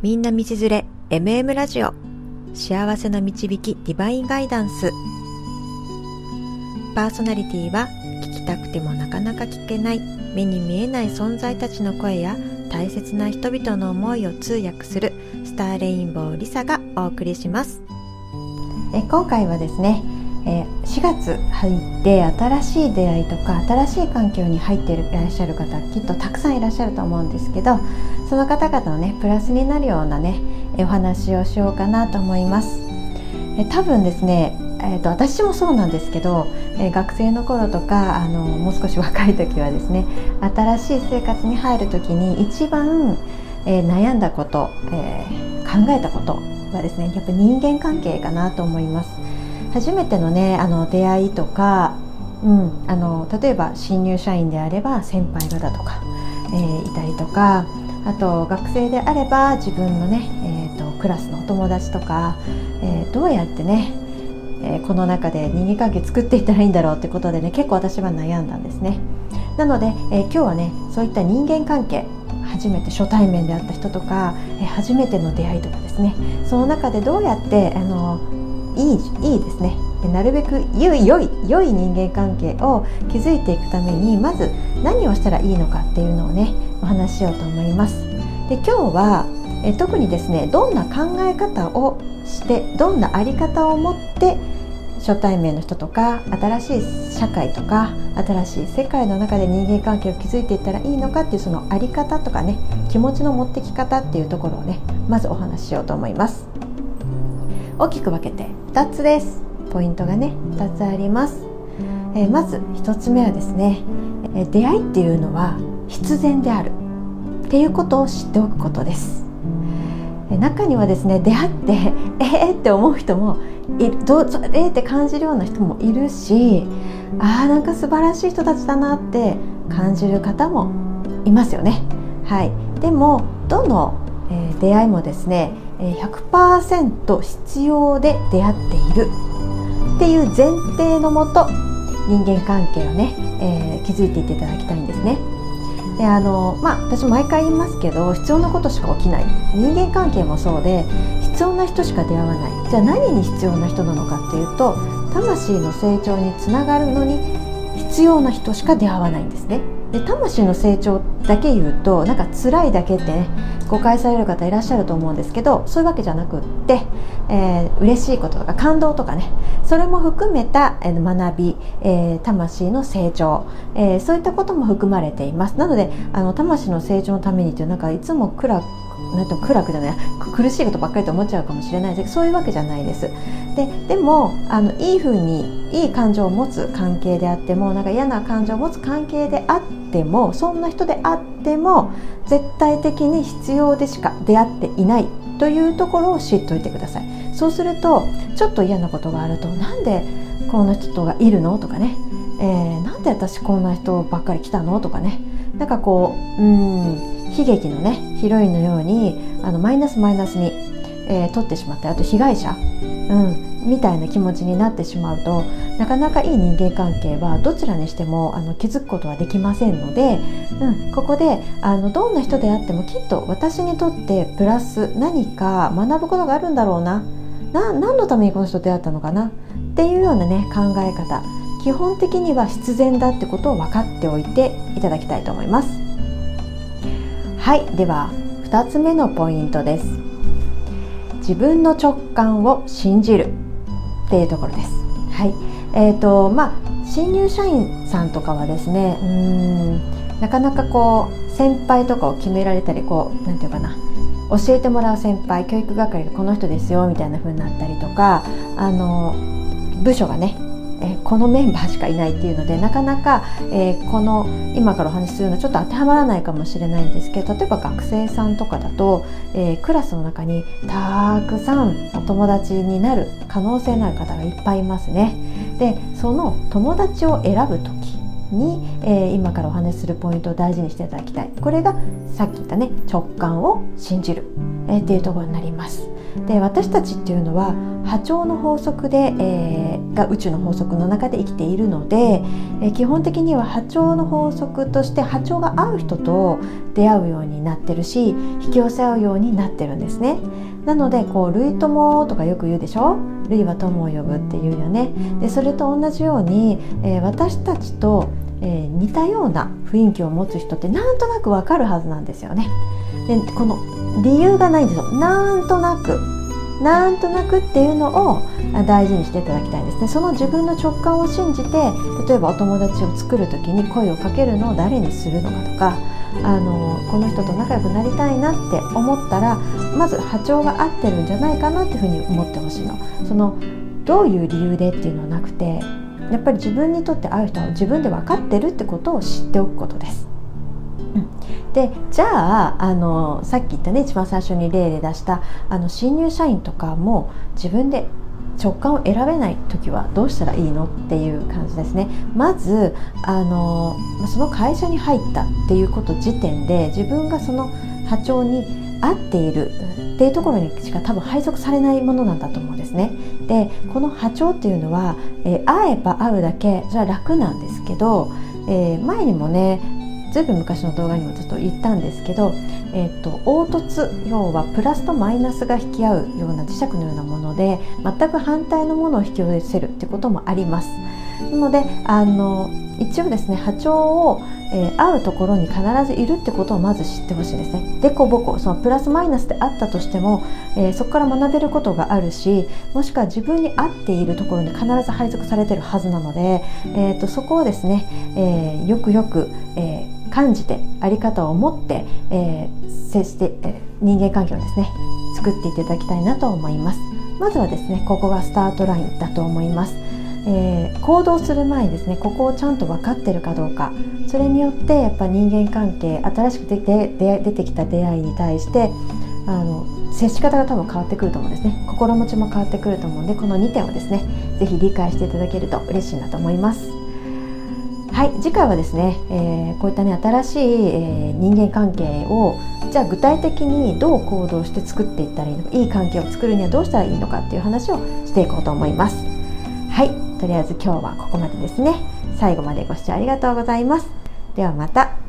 みんな道連れ MM ラジオ。幸せの導きディバインガイダンス。パーソナリティは聞きたくてもなかなか聞けない目に見えない存在たちの声や大切な人々の思いを通訳するスターレインボーリサがお送りします。え今回はですねえ4月入って新しい出会いとか新しい環境に入っていらっしゃる方きっとたくさんいらっしゃると思うんですけどその方々のねプラスになるようなねお話をしようかなと思いますえ多分ですねえーと、私もそうなんですけど、えー、学生の頃とかあのもう少し若い時はですね新しい生活に入る時に一番、えー、悩んだこと、えー、考えたことはですねやっぱ人間関係かなと思います。初めてのねあの出会いとか、うん、あの例えば新入社員であれば先輩方とか、えー、いたりとかあと学生であれば自分のね、えーと、クラスのお友達とか、えー、どうやってね、えー、この中で人間関係作っていったらいいんだろうってことでね結構私は悩んだんですね。なので、えー、今日はねそういった人間関係初めて初対面で会った人とか、え初めての出会いとかですねその中でどうやってあのいいいいですね。なるべく良い良い良い人間関係を築いていくためにまず何をしたらいいのかっていうのをねお話ししようと思います。で今日はえ特にですねどんな考え方をしてどんな在り方を持って初対面の人とか新しい社会とか新しい世界の中で人間関係を築いていったらいいのかっていうその在り方とかね気持ちの持ってき方っていうところをねまずお話ししようと思います。大きく分けて2つです。ポイントがね2つあります、えー、まず1つ目はですね、え出会いっていうのは必然であるっていうことを知っておくことです。中にはですね出会って えー、って思う人もいる。どうそれえー、って感じるような人もいるしあーなんか素晴らしい人たちだなって感じる方もいますよね。はい、でもどの、え、出会いもですね100%必要で出会っているっていう前提のもと人間関係をね、えー、築いていっていただきたいんですね。であのまあ私毎回言いますけど必要なことしか起きない人間関係もそうで必要な人しか出会わないじゃあ何に必要な人なのかっていうと魂の成長につながるのに必要な人しか出会わないんですね。で魂の成長だけ言うとなんか辛いだけってね誤解される方いらっしゃると思うんですけどそういうわけじゃなくって、えー、嬉しいこととか感動とかねそれも含めた、学び、えー、魂の成長、えー、そういったことも含まれています。なのであの魂の成長のためにというなんかいつも暗なんと暗くじゃない苦しいことばっかりと思っちゃうかもしれないですそういうわけじゃないです。ででもあのいい風にいい感情を持つ関係であってもなんか嫌な感情を持つ関係であってもそんな人であっても絶対的に必要でしか出会っていないというところを知っておいてください。そうするとちょっと嫌なことがあるとなんでこの人がいるの？とかね、えー、なんで私こんな人ばっかり来たの？とかね。なんかこううん。悲劇のねヒロインのようにあのマイナスマイナスに、えー、取ってしまってあと被害者、うん、みたいな気持ちになってしまうとなかなかいい人間関係はどちらにしてもあの築くことはできませんので、うん、ここであのどんな人であってもきっと私にとってプラス何か学ぶことがあるんだろうなな何のためにこの人と出会ったのかなっていうようなね考え方基本的には必然だってことを分かっておいていただきたいと思います。はいでは2つ目のポイントです。自分の直感を信じるっていうところです。はい。えーとまあ、新入社員さんとかはですねうんなかなかこう先輩とかを決められたりこうなんていうかな教えてもらう先輩教育係がこの人ですよみたいな風になったりとかあの部署がねえこのメンバーしかいないっていうのでなかなか、えー、この今からお話しするのはちょっと当てはまらないかもしれないんですけど例えば学生さんとかだと、えー、クラスの中にたくさんお友達になる可能性のある方がいっぱいいますね。でその友達を選ぶ時に、えー、今からお話しするポイントを大事にしていただきたいこれがさっき言ったね直感を信じる、えー、っていうところになります。で私たちっていうのは波長の法則で、えー、が宇宙の法則の中で生きているので、えー、基本的には波長の法則として波長が合う人と出会うようになってるし引き寄せ合うようになってるんですね。なのでこう類友とかよく言うでしょ？類は友を呼ぶっていうよねでそれと同じように、えー、私たちと、えー、似たような雰囲気を持つ人ってなんとなくわかるはずなんですよね。でこの理由がないんですよ。なんとなく。なんとなくっていうのを大事にしていただきたいんですね。その自分の直感を信じて例えばお友達を作る時に声をかけるのを誰にするのかとかあのこの人と仲良くなりたいなって思ったらまず波長が合ってるんじゃないかなっていうふうに思ってほしいの。そのどういう理由でっていうのはなくてやっぱり自分にとって合う人は自分で分かってるってことを知っておくことです。うん。でじゃああのさっき言ったね一番最初に例で出したあの新入社員とかも自分で直感を選べない時はどうしたらいいのっていう感じですね。まずあのその会社に入ったっていうこと時点で自分がその波長に合っているっていうところにしか多分配属されないものなんだと思うんですね。でこの波長っていうのは、えー、会えば会うだけそれは楽なんですけど、えー、前にもねずいぶん昔の動画にもちょっと言ったんですけど、えーと、凹凸要はプラスとマイナスが引き合うような磁石のようなもので全く反対のものを引き寄せるってこともあります。なのであの一応ですね波長を、えー、合うところに必ずいるってことをまず知ってほしいですね。でこぼこそのプラスマイナスであったとしても、えー、そこから学べることがあるしもしくは自分に合っているところに必ず配属されてるはずなので、えーと、そこをですね、えー、よくよく、え感じて在り方を持って、え、接して、え、人間関係をですね作っていただきたいなと思いますまずはですねここがスタートラインだと思います、えー、行動する前にですねここをちゃんと分かってるかどうか。それによってやっぱ人間関係新しく出て出てきた出会いに対してあの接し方が多分変わってくると思うんですね。心持ちも変わってくると思うんでこの2点をですね是非理解していただけると嬉しいなと思います。はい次回はですね、えー、こういったね新しい、えー、人間関係をじゃあ具体的にどう行動して作っていったらいいのかいい関係を作るにはどうしたらいいのかっていう話をしていこうと思います。はいとりあえず今日はここまでですね。最後までご視聴ありがとうございます。ではまた。